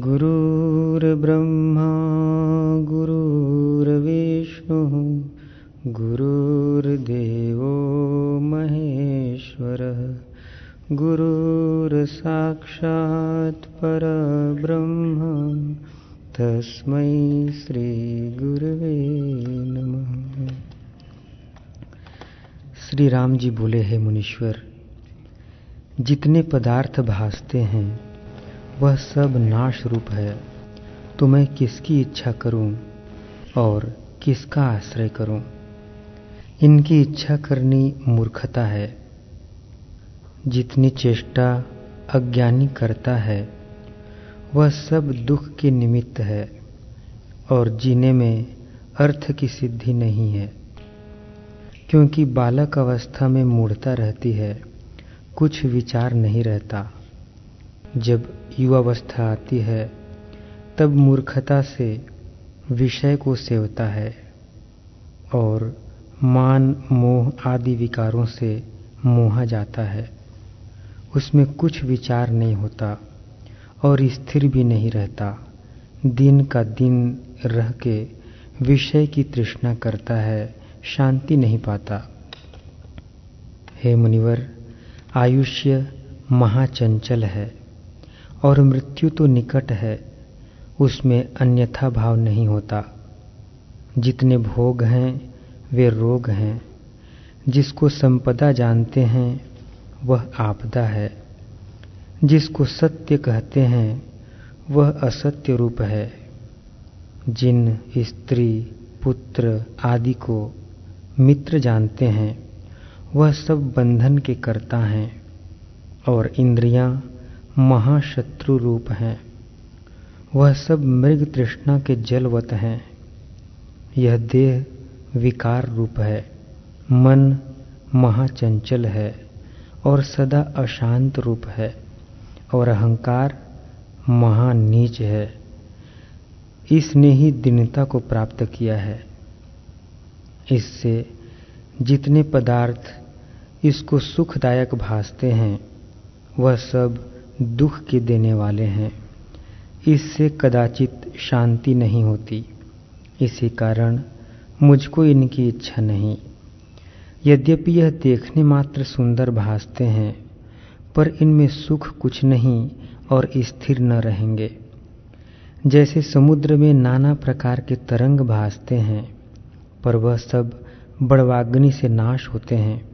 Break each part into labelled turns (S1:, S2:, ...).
S1: गुरुर्ब्रह्मा गुरुर्विष्णुः गुरुर्देवो महेश्वरः गुरुर्साक्षात् परब्रह्म, तस्मै श्रीगुरवे नमः। श्री राम जी बोले, हैं मुनीश्वर, जितने पदार्थ भासते हैं वह सब नाश रूप है। तो मैं किसकी इच्छा करूँ और किसका आश्रय करूँ? इनकी इच्छा करनी मूर्खता है। जितनी चेष्टा अज्ञानी करता है, वह सब दुख के निमित्त है और जीने में अर्थ की सिद्धि नहीं है। क्योंकि बालक अवस्था में मूढ़ता रहती है, कुछ विचार नहीं रहता। जब युवावस्था आती है, तब मूर्खता से विषय को सेवता है और मान, मोह आदि विकारों से मोहा जाता है। उसमें कुछ विचार नहीं होता और स्थिर भी नहीं रहता। दिन का दिन रह के विषय की तृष्णा करता है, शांति नहीं पाता। हे मुनिवर, आयुष्य महाचंचल है। और मृत्यु तो निकट है, उसमें अन्यथा भाव नहीं होता। जितने भोग हैं, वे रोग हैं। जिसको संपदा जानते हैं, वह आपदा है। जिसको सत्य कहते हैं, वह असत्य रूप है। जिन स्त्री, पुत्र आदि को मित्र जानते हैं, वह सब बंधन के कर्ता हैं, और इंद्रियाँ महाशत्रु रूप हैं। वह सब मृग तृष्णा के जलवत हैं। यह देह विकार रूप है। मन महाचंचल है और सदा अशांत रूप है और अहंकार महानीच है। इसने ही दीनता को प्राप्त किया है। इससे जितने पदार्थ इसको सुखदायक भासते हैं, वह सब दुख के देने वाले हैं। इससे कदाचित शांति नहीं होती। इसी कारण मुझको इनकी इच्छा नहीं। यद्यपि यह देखने मात्र सुंदर भासते हैं, पर इनमें सुख कुछ नहीं और स्थिर न रहेंगे। जैसे समुद्र में नाना प्रकार के तरंग भासते हैं, पर वह सब बड़वाग्नि से नाश होते हैं,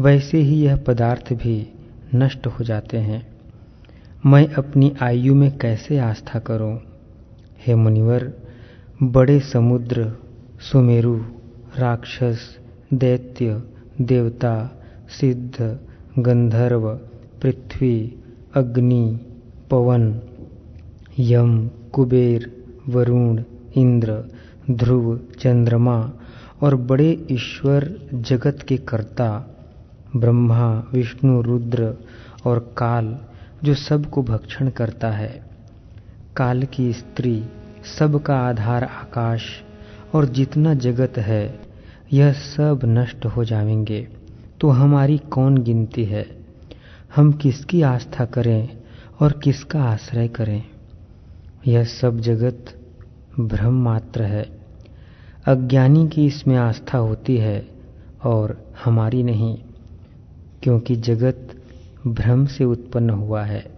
S1: वैसे ही यह पदार्थ भी नष्ट हो जाते हैं। मैं अपनी आयु में कैसे आस्था करूँ? हे मुनिवर, बड़े समुद्र, सुमेरु, राक्षस, दैत्य, देवता, सिद्ध, गंधर्व, पृथ्वी, अग्नि, पवन, यम, कुबेर, वरुण, इंद्र, ध्रुव, चंद्रमा और बड़े ईश्वर जगत के कर्ता, ब्रह्मा, विष्णु, रुद्र और काल जो सबको भक्षण करता है। काल की स्त्री, सबका आधार आकाश, और जितना जगत है, यह सब नष्ट हो जाएँगे। तो हमारी कौन गिनती है? हम किसकी आस्था करें और किसका आश्रय करें? यह सब जगत भ्रम मात्र है। अज्ञानी की इसमें आस्था होती है और हमारी नहीं, क्योंकि जगत भ्रम से उत्पन्न हुआ है।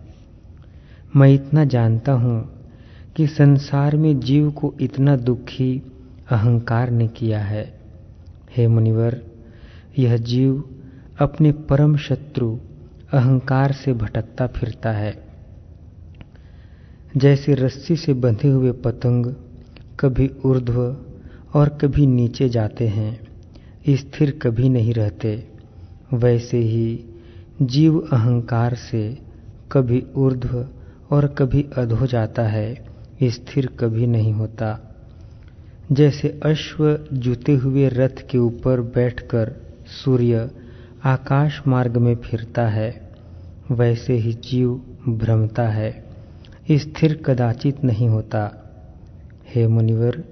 S1: मैं इतना जानता हूँ कि संसार में जीव को इतना दुखी, अहंकार ने किया है। हे मुनिवर, यह जीव अपने परम शत्रु, अहंकार से भटकता फिरता है। जैसे रस्सी से बंधे हुए पतंग कभी ऊर्ध्व और कभी नीचे जाते हैं, स्थिर कभी नहीं रहते, वैसे ही जीव अहंकार से कभी ऊर्ध्व और कभी अधो जाता है स्थिर कभी नहीं होता। जैसे अश्व जुते हुए रथ के ऊपर बैठकर सूर्य आकाश मार्ग में फिरता है, वैसे ही जीव भ्रमता है स्थिर कदाचित नहीं होता। हे मुनिवर,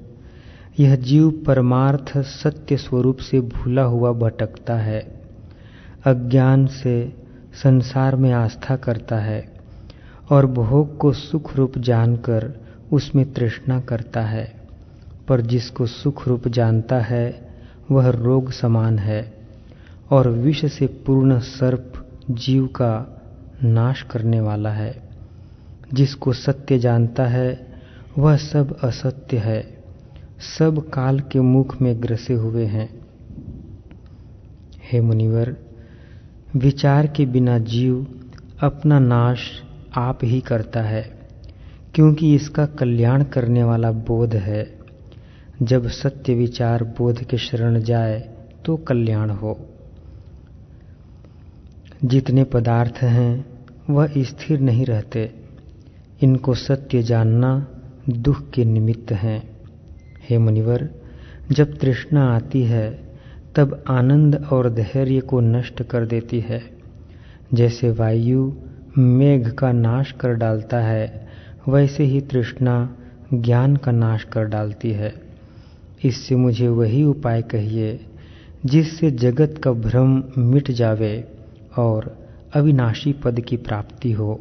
S1: यह जीव परमार्थ सत्य स्वरूप से भूला हुआ भटकता है। अज्ञान से संसार में आस्था करता है और भोग को सुख रूप जानकर उसमें तृष्णा करता है। पर जिसको सुख रूप जानता है, वह रोग समान है और विष से पूर्ण सर्प जीव का नाश करने वाला है। जिसको सत्य जानता है, वह सब असत्य है। सब काल के मुख में ग्रसे हुए हैं। हे मुनिवर विचार के बिना जीव अपना नाश आप ही करता है, क्योंकि इसका कल्याण करने वाला बोध है। जब सत्य विचार बोध के शरण जाए तो कल्याण हो। जितने पदार्थ हैं, वह स्थिर नहीं रहते। इनको सत्य जानना दुख के निमित्त हैं। हे मुनिवर, जब तृष्णा आती है तब आनंद और धैर्य को नष्ट कर देती है। जैसे वायु मेघ का नाश कर डालता है, वैसे ही तृष्णा ज्ञान का नाश कर डालती है। इससे मुझे वही उपाय कहिए, जिससे जगत का भ्रम मिट जावे और अविनाशी पद की प्राप्ति हो।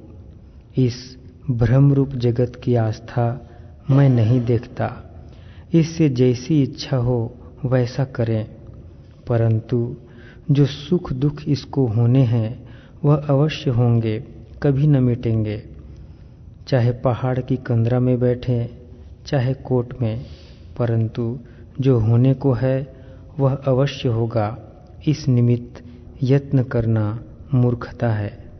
S1: इस भ्रम रूप जगत की आस्था मैं नहीं देखता। इससे जैसी इच्छा हो, वैसा करें। परंतु जो सुख दुख इसको होने हैं, वह अवश्य होंगे, कभी न मिटेंगे। चाहे पहाड़ की कंदरा में बैठे, चाहे कोट में, परंतु जो होने को है, वह अवश्य होगा। इस निमित्त यत्न करना मूर्खता है।